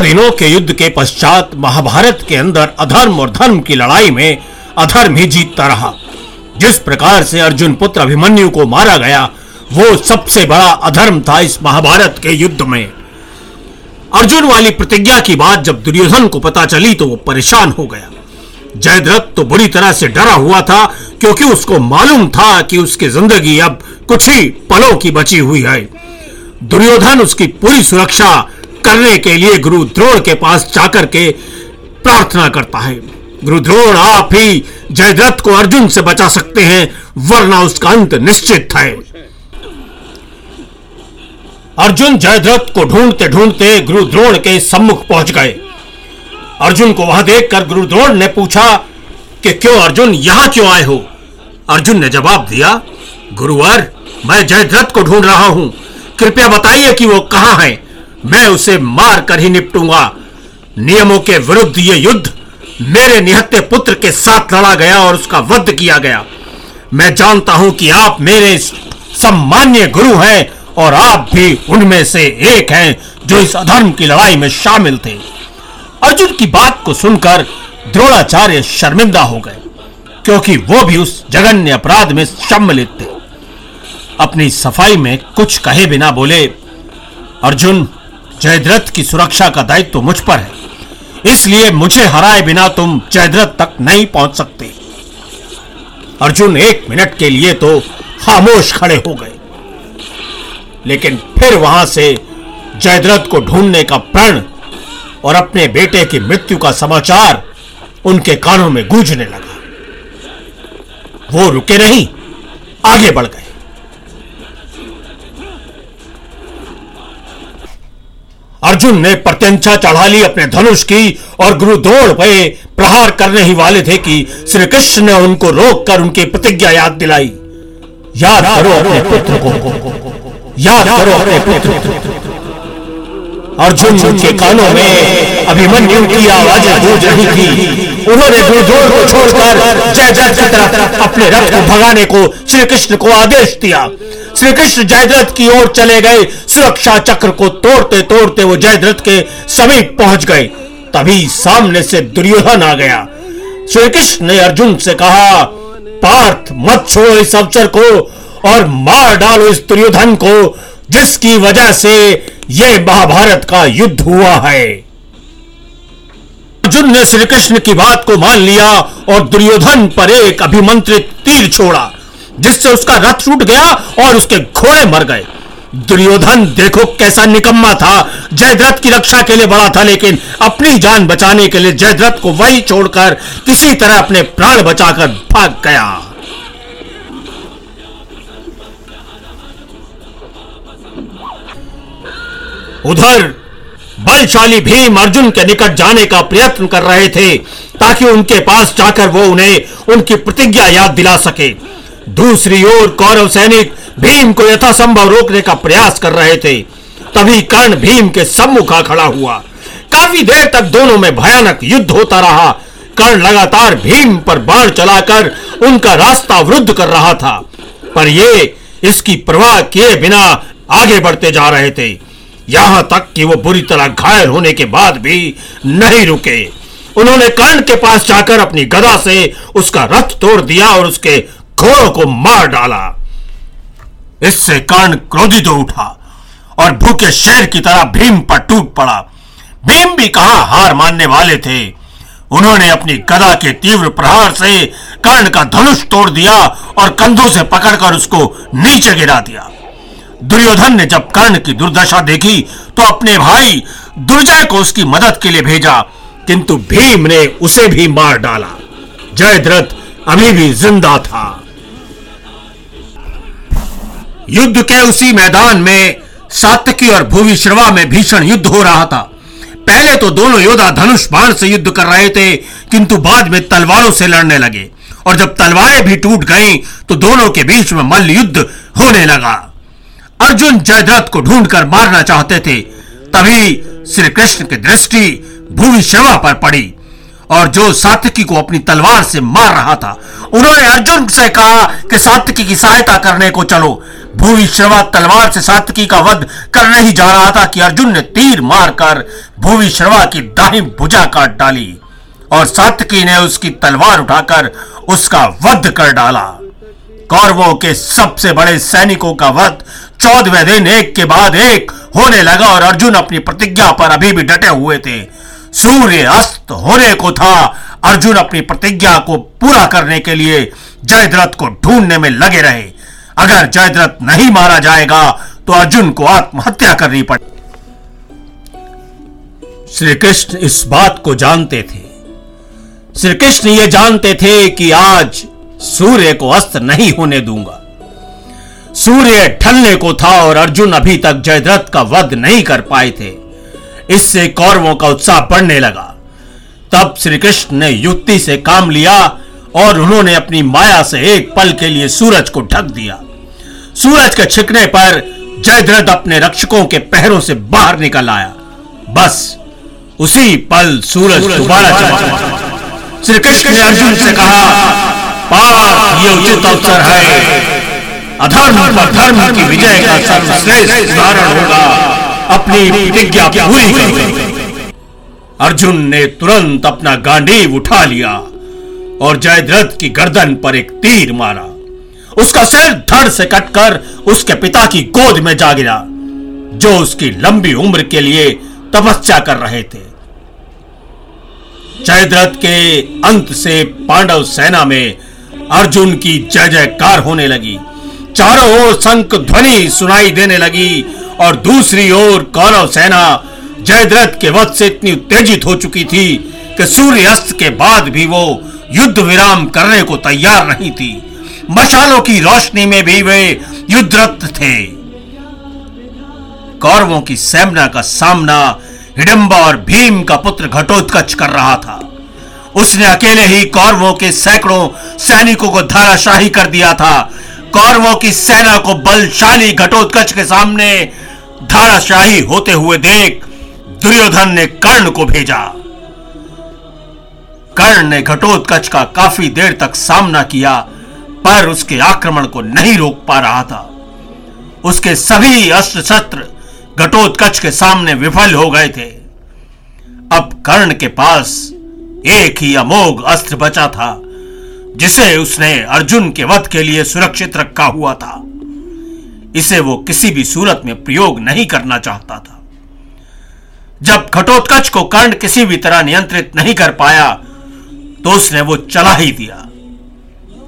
दिनों के युद्ध के पश्चात महाभारत के अंदर अधर्म और धर्म की लड़ाई में अधर्म ही जीतता रहा। जिस प्रकार से अर्जुन पुत्र अभिमन्यु को मारा गया, वो सबसे बड़ा अधर्म था इस महाभारत के युद्ध में। अर्जुन वाली प्रतिज्ञा की बात जब दुर्योधन को पता चली तो वो परेशान हो गया। जयद्रथ तो बुरी तरह से डरा हुआ था, क्योंकि उसको मालूम था कि उसकी ज़िंदगी अब कुछ ही पलों की बची हुई है। दुर्योधन उसकी पूरी सुरक्षा करने के लिए गुरु द्रोण के पास जाकर के प्रार्थना करता है। गुरु द्रोण, आप ही जयद्रथ को अर्जुन से बचा सकते हैं, वरना उसका अंत निश्चित है। अर्जुन जयद्रथ को ढूंढते ढूंढते गुरु द्रोण के सम्मुख पहुँच गए। अर्जुन को वहाँ देखकर गुरु द्रोण ने पूछा कि क्यों अर्जुन, यहाँ क्यों आए हो? अर्जुन ने जवाब दिया, गुरुवर, मैं जयद्रथ को ढूंढ रहा हूँ। कृपया बताइए कि वो कहाँ है? मैं उसे मार कर ही निपटूँगा। नियमों के विरुद्ध ये युद्ध मेरे निहत्ते पुत्र के साथ लड़ा गया और उसका वध किया गया। मैं जानता हूँ कि आप मेरे सम्मान्य गुरु हैं और आप भी उनमें से एक हैं जो इस अधर्म की लड़ाई में शामिल थे। अर्जुन की बात को सुनकर द्रोणाचार्य शर्मिंदा हो गए, क्योंकि वो भी उस जघन्य अपराध में सम्मिलित थे। अपनी सफ़ाई में कुछ कहे बिना बोले, अर्जुन जयद्रथ की सुरक्षा का दायित्व तो मुझ पर है। इसलिए मुझे हराए बिना तुम जयद्रथ तक नहीं पहुँच सकते। अर्जुन एक मिनट के लिए तो खामोश खड़े हो गए। लेकिन फिर वहाँ से जयद्रथ को ढूँढने का प्रण और अपने बेटे की मृत्यु का समाचार उनके कानों में गूंजने लगा। वो रुके नहीं, आगे बढ़ गए। अर्जुन ने प्रत्यंचा चढ़ा ली अपने धनुष की और गुरु दौड़ पे प्रहार करने ही वाले थे कि श्री कृष्ण ने उनको रोककर उनकी प्रतिज्ञा याद दिलाई। याद करो अपने पुत्र को। याद करो अपने पुत्र को। अर्जुन के कानों में अभिमन्यु की आवाज़ें गूंज रही थी। उन्होंने गुरुद्रोण को छोड़कर जयद्रथ की तरफ़ अपने रथ को भगाने को श्री कृष्ण को आदेश दिया। श्री कृष्ण जयद्रथ की ओर चले गए। सुरक्षा चक्र को तोड़ते तोड़ते वो जयद्रथ के समीप पहुँच गए। तभी सामने से दुर्योधन आ गया। श्री कृष्ण ने अर्जुन से कहा, पार्थ, मत छोड़ो इस अवसर को और मार डालो इस दुर्योधन को, जिसकी वजह से यह महाभारत का युद्ध हुआ है। अर्जुन ने श्री कृष्ण की बात को मान लिया और दुर्योधन पर एक अभिमंत्रित तीर छोड़ा। जिससे उसका रथ टूट गया और उसके घोड़े मर गए। दुर्योधन, देखो कैसा निकम्मा था। जयद्रथ की रक्षा के लिए बड़ा था, लेकिन अपनी जान बचाने के लिए जयद्रथ को वही छोड़कर किसी तरह अपने प्राण बचाकर भाग गया। उधर, बलशाली भीम अर्जुन के निकट जाने का प्रयत्न कर रहे थे, ताकि उनके पास जाकर वो उन्हें उनकी प्रतिज्ञा याद दिला सके। दूसरी ओर कौरव सैनिक भीम को यथासंभव रोकने का प्रयास कर रहे थे। तभी कर्ण भीम के सम्मुख आ खड़ा हुआ। काफ़ी देर तक दोनों में भयानक युद्ध होता रहा। कर्ण लगातार भीम पर बाण चलाकर उनका रास्ता अवरुद्ध कर रहा था। पर ये इसकी परवाह किए बिना आगे बढ़ते जा रहे थे। यहाँ तक कि वो बुरी तरह घायल होने के बाद भी नहीं रुके। उन्होंने कर्ण के पास जाकर अपनी गदा से उसका रथ तोड़ दिया और उसके घोड़ों को मार डाला। इससे कर्ण क्रोधित हो उठा और भूखे शेर की तरह भीम पर टूट पड़ा। भीम भी कहा हार मानने वाले थे? उन्होंने अपनी गदा के तीव्र प्रहार से कर्ण का धनुष तोड़ दिया और कंधों से पकड़कर उसको नीचे गिरा दिया। दुर्योधन ने जब कर्ण की दुर्दशा देखी तो अपने भाई दुर्जय को उसकी मदद के लिए भेजा, किंतु भीम ने उसे भी मार डाला। जयद्रथ अभी भी ज़िंदा था। युद्ध के उसी मैदान में सातकी और भूवि श्रवा में भीषण युद्ध हो रहा था। पहले तो दोनों योद्धा धनुष बाण से युद्ध कर रहे थे, किंतु बाद में तलवारों से लड़ने लगे। और जब तलवारें भी टूट गईं तो दोनों के बीच में मल्ल युद्ध होने लगा। अर्जुन जयद्रथ को ढूंढकर मारना चाहते थे, तभी श्री कृष्ण की दृष्टि भूमि श्रवा पर पड़ी। और जो सात्विकी को अपनी तलवार से मार रहा था, उन्होंने अर्जुन से कहा कि सात्विकी की सहायता करने को चलो। भूमि श्रवा तलवार से सात्विकी का वध करने ही जा रहा था कि अर्जुन ने तीर मारकर भूमि श्रवा की दाही भुजा काट डाली और सात्विकी ने उसकी तलवार उठाकर उसका वध कर डाला। कौरवों के सबसे बड़े सैनिकों का वध चौदहवें दिन एक के बाद एक होने लगा और अर्जुन अपनी प्रतिज्ञा पर अभी भी डटे हुए थे। सूर्य अस्त होने को था। अर्जुन अपनी प्रतिज्ञा को पूरा करने के लिए जयद्रथ को ढूँढने में लगे रहे। अगर जयद्रथ नहीं मारा जाएगा तो अर्जुन को आत्महत्या करनी पड़े श्री कृष्ण इस बात को जानते थे। श्री कृष्ण ये जानते थे कि आज सूर्य को अस्त नहीं होने दूँगा। सूर्य ढलने को था और अर्जुन अभी तक जयद्रथ का वध नहीं कर पाए थे। इससे कौरवों का उत्साह बढ़ने लगा। तब श्री कृष्ण ने युक्ति से काम लिया और उन्होंने अपनी माया से एक पल के लिए सूरज को ढक दिया। सूरज के छिकने पर जयद्रथ अपने रक्षकों के पहरों से बाहर निकल आया। बस उसी पल सूरज दोबारा चमका श्री कृष्ण ने अर्जुन से कहा पाप ये उचित अवसर है। अधर्म पर धर्म की विजय का सर्वश्रेष्ठ उदाहरण होगा। अपनी प्रतिज्ञा पूरी कर अर्जुन ने तुरंत अपना गांडीव उठा लिया और जयद्रथ की गर्दन पर एक तीर मारा। उसका सिर धड़ से कटकर उसके पिता की गोद में जा गिरा, जो उसकी लंबी उम्र के लिए तपस्या कर रहे थे। जयद्रथ के अंत से पांडव सेना में अर्जुन की जय जयकार होने लगी। चारों ओर शंख ध्वनि सुनाई देने लगी और दूसरी ओर कौरव सेना जयद्रथ के वध से इतनी उत्तेजित हो चुकी थी कि सूर्य अस्त के बाद भी वो युद्ध विराम करने को तैयार नहीं थी। मशालों की रोशनी में भी वे युद्धरत थे। कौरवों की सेना का सामना हिडंबा और भीम का पुत्र घटोत्कच कर रहा था। उसने अकेले ही कौरवों के सैकड़ों सैनिकों को धाराशाही कर दिया था कौरवों की सेना को बलशाली घटोत्कच के सामने धाराशाही होते हुए देख दुर्योधन ने कर्ण को भेजा। कर्ण ने घटोत्कच का काफ़ी देर तक सामना किया, पर उसके आक्रमण को नहीं रोक पा रहा था। उसके सभी अस्त्र शस्त्र घटोत्कच के सामने विफल हो गए थे। अब कर्ण के पास एक ही अमोघ अस्त्र बचा था। जिसे उसने अर्जुन के वध के लिए सुरक्षित रखा हुआ था। इसे वो किसी भी सूरत में प्रयोग नहीं करना चाहता था। जब घटोत्कच को कर्ण किसी भी तरह नियंत्रित नहीं कर पाया तो उसने वो चला ही दिया।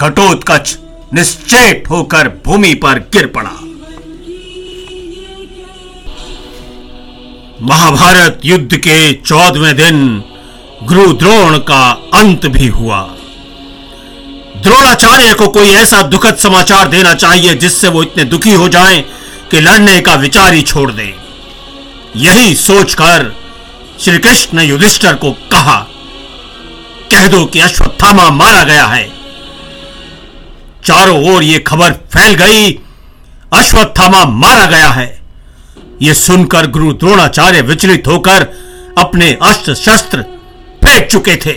घटोत्कच निश्चेत होकर भूमि पर गिर पड़ा। महाभारत युद्ध के चौदहवें दिन गुरु द्रोण का अंत भी हुआ। द्रोणाचार्य को कोई ऐसा दुखद समाचार देना चाहिए जिससे वो इतने दुखी हो जाएँ कि लड़ने का विचार ही छोड़ दे। यही सोचकर श्री कृष्ण ने युधिष्ठर को कहा, कह दो कि अश्वत्थामा मारा गया है। चारों ओर यह खबर फैल गई, अश्वत्थामा मारा गया है। यह सुनकर गुरु द्रोणाचार्य विचलित होकर अपने अस्त्र शस्त्र फेंक चुके थे।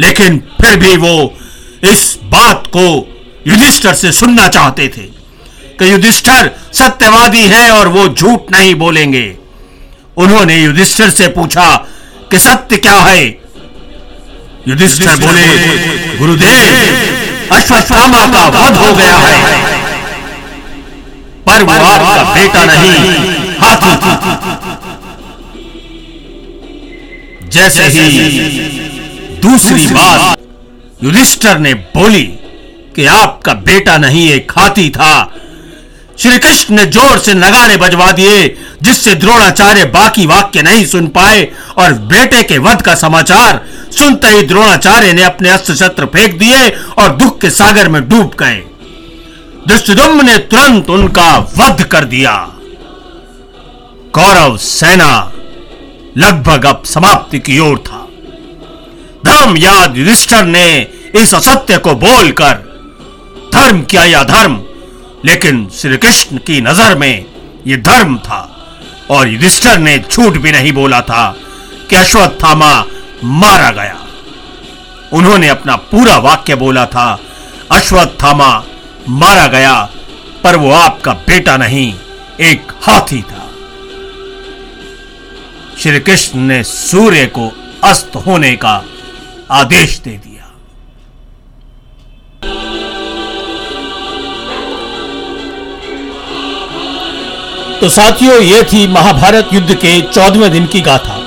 लेकिन फिर भी वो इस बात को युधिष्ठर से सुनना चाहते थे कि युधिष्ठर सत्यवादी है और वो झूठ नहीं बोलेंगे। उन्होंने युधिष्ठर से पूछा कि सत्य क्या है? युधिष्ठर बोले गुरुदेव अश्वत्थामा का वध हो गया है। पर वो आपका बेटा नहीं हाथी था। जैसे ही दूसरी बात युधिष्ठर ने बोली कि आपका बेटा नहीं, एक हाथी था। श्री कृष्ण ने ज़ोर से नगाड़े बजवा दिए, जिससे द्रोणाचार्य बाकी वाक्य नहीं सुन पाए और बेटे के वध का समाचार सुनते ही द्रोणाचार्य ने अपने अस्त्र शस्त्र फेंक दिए और दुख के सागर में डूब गए। दृष्टिदुम्ब ने तुरंत उनका वध कर दिया। कौरव सेना लगभग अब समाप्ति की ओर था। धर्म याद युधिष्ठर ने इस असत्य को बोलकर धर्म किया या धर्म, लेकिन श्री कृष्ण की नज़र में यह धर्म था और युधिष्ठर ने झूठ भी नहीं बोला था कि अश्वत्थामा मारा गया। उन्होंने अपना पूरा वाक्य बोला था, अश्वत्थामा मारा गया, पर वो आपका बेटा नहीं, एक हाथी था। श्री कृष्ण ने सूर्य को अस्त होने का आदेश दे दिया। तो साथियों, ये थी महाभारत युद्ध के चौदहवें दिन की गाथा।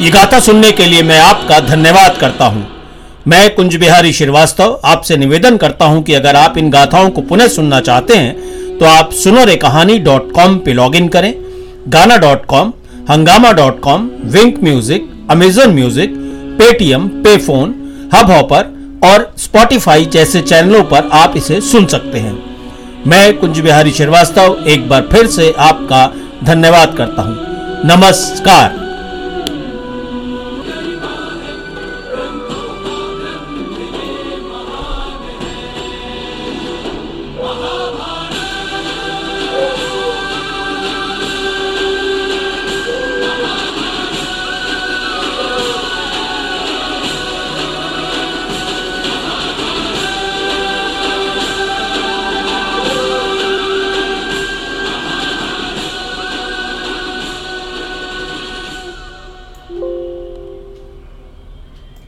ये गाथा सुनने के लिए मैं आपका धन्यवाद करता हूँ। मैं कुंज बिहारी श्रीवास्तव आपसे निवेदन करता हूँ कि अगर आप इन गाथाओं को पुनः सुनना चाहते हैं तो आप सुनो रे कहानी डॉट कॉम पे लॉग इन करें। Gaana dot com, Hungama dot com, Wynk music, Amazon music Paytm पे फ़ोन हब हॉपर और स्पॉटिफाई जैसे चैनलों पर आप इसे सुन सकते हैं। मैं कुंज बिहारी श्रीवास्तव, एक बार फिर से आपका धन्यवाद करता हूँ। नमस्कार।